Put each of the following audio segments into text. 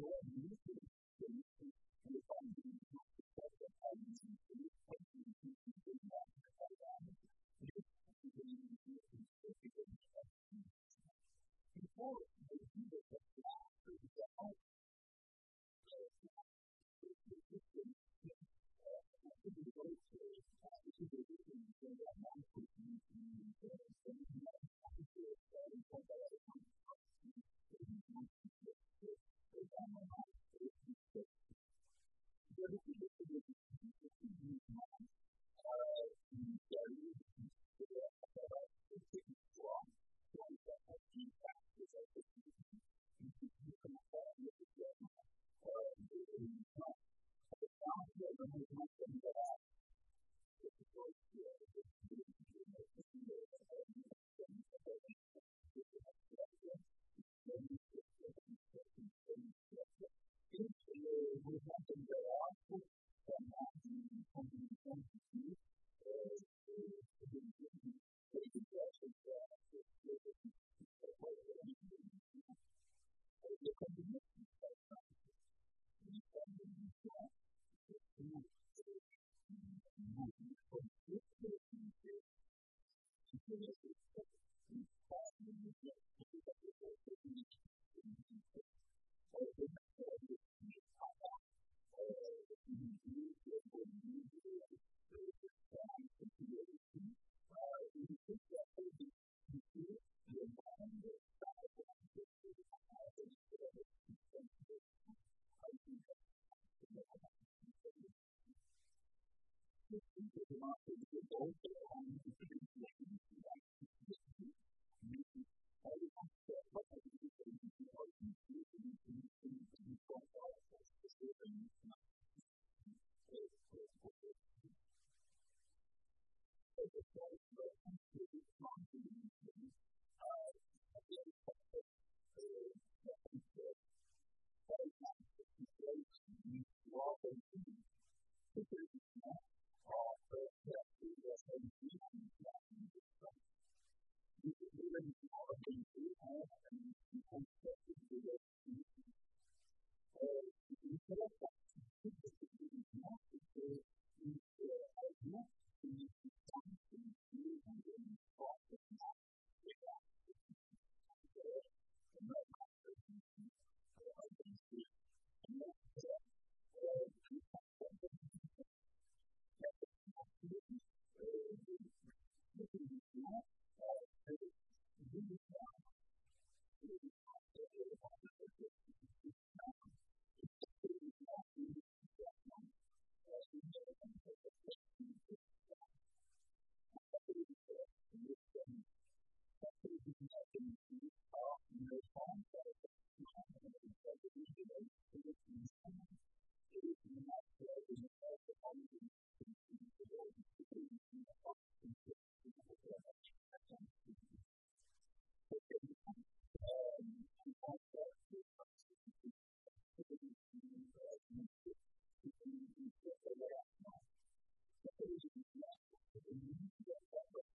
away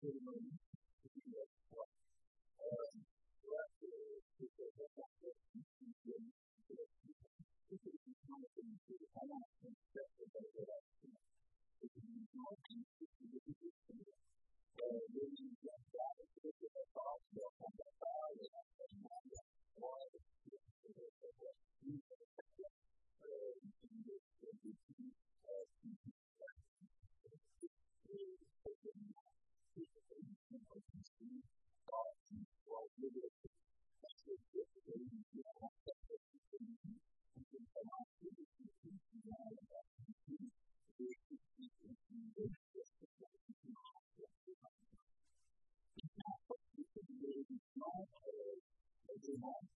to the you know,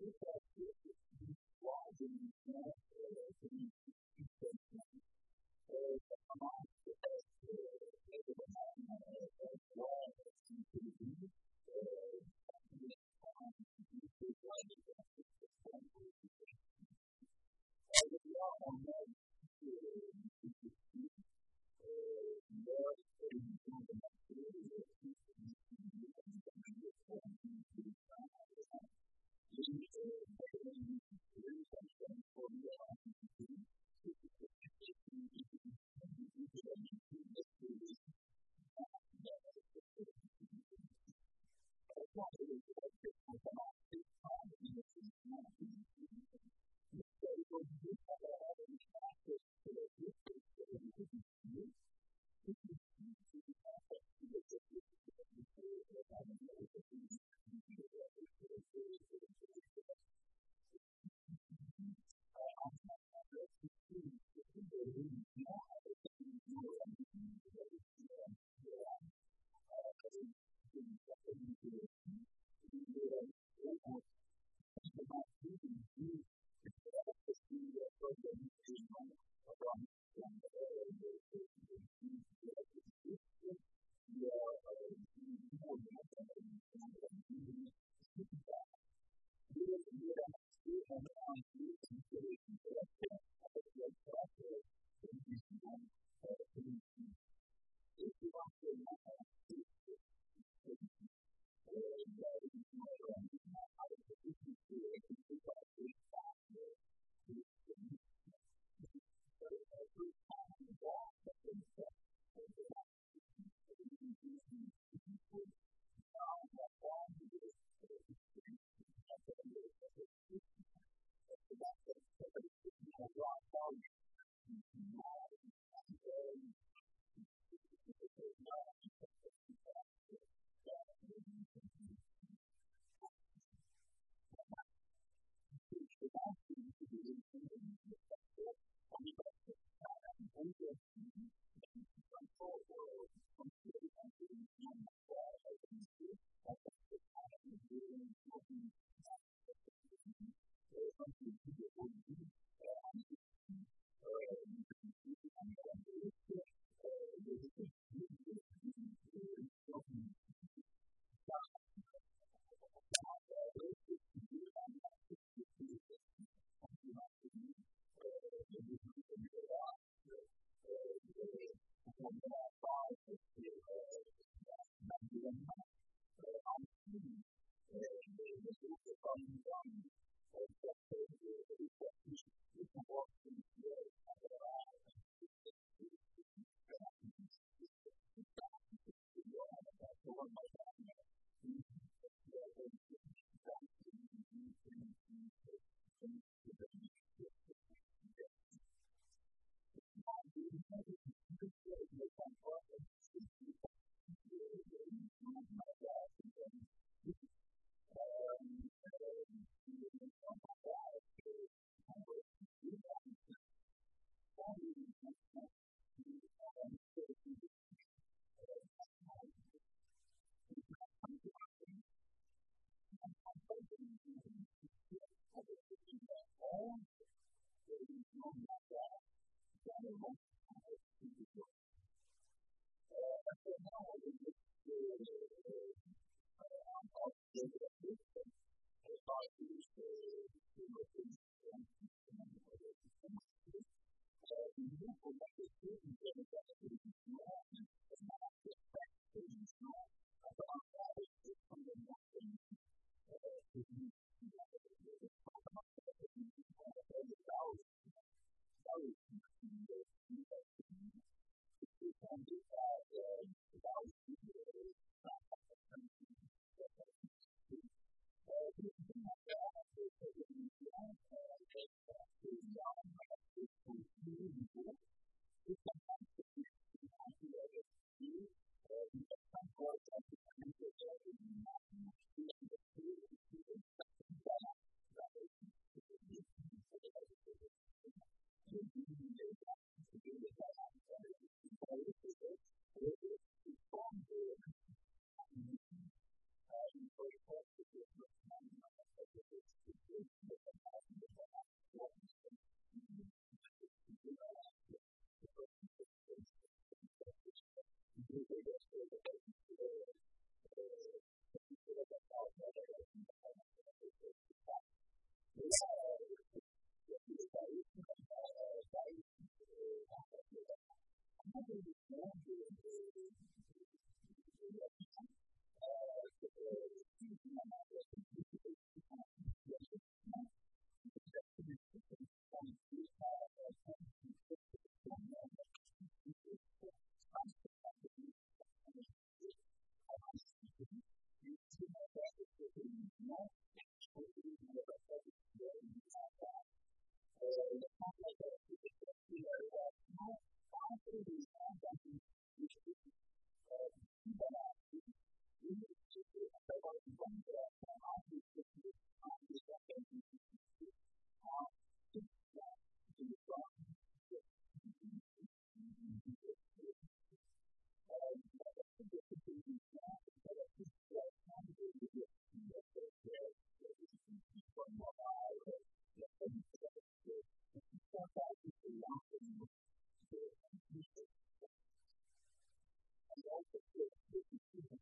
He said, to get what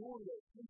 story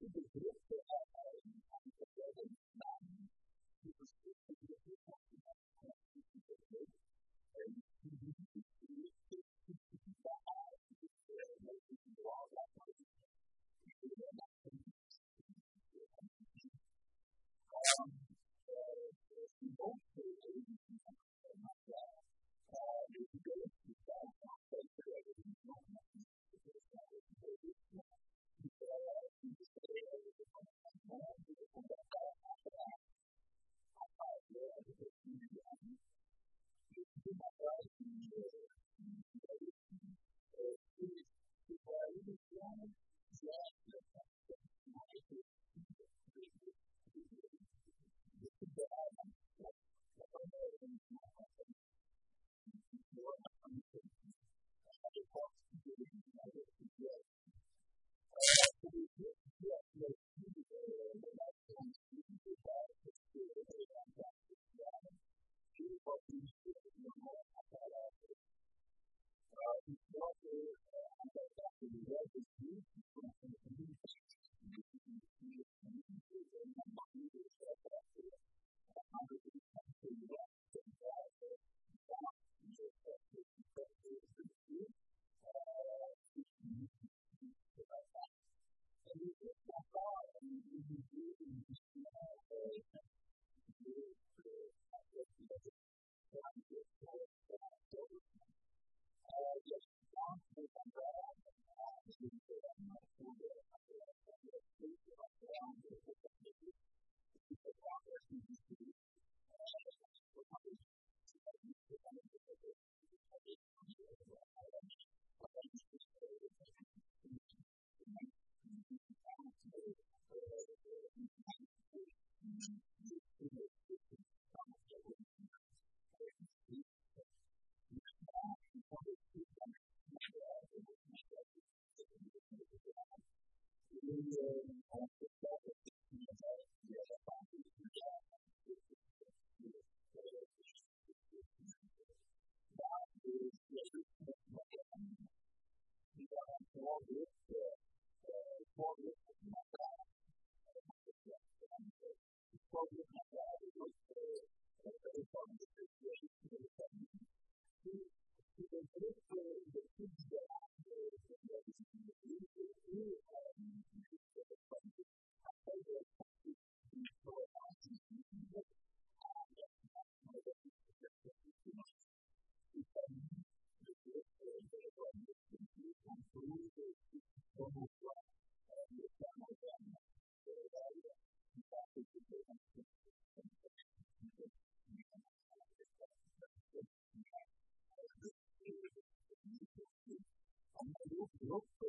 to the look for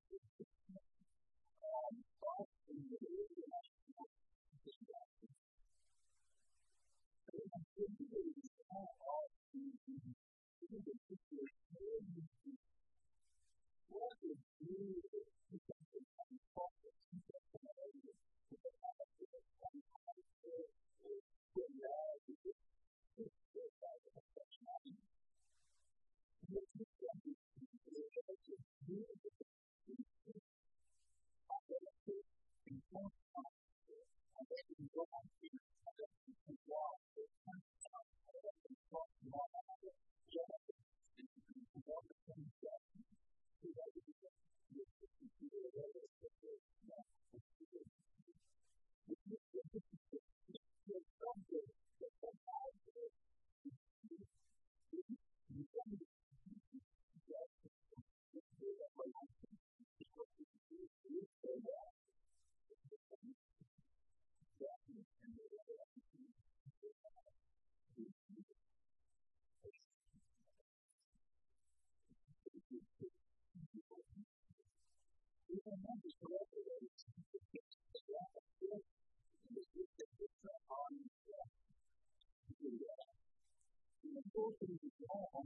fortune to God on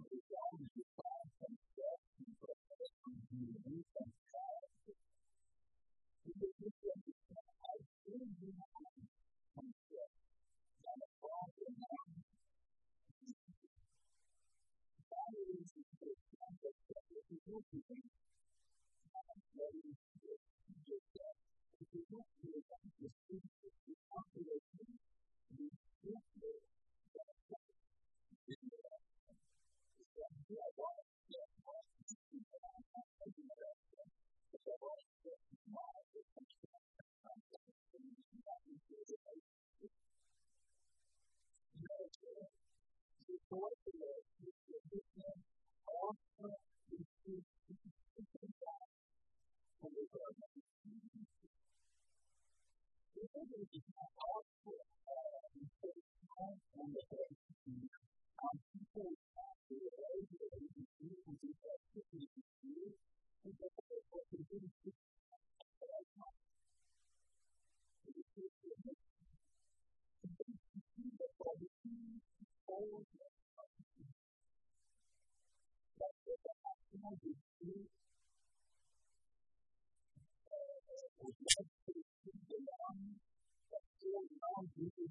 on to the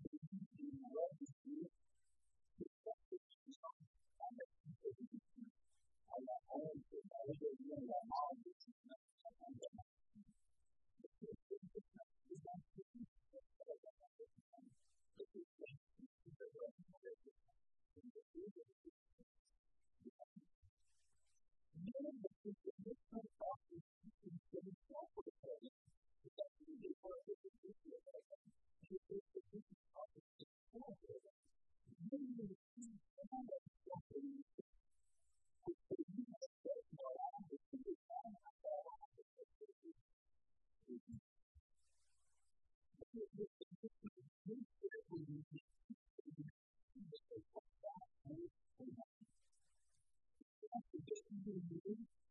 to do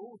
ord.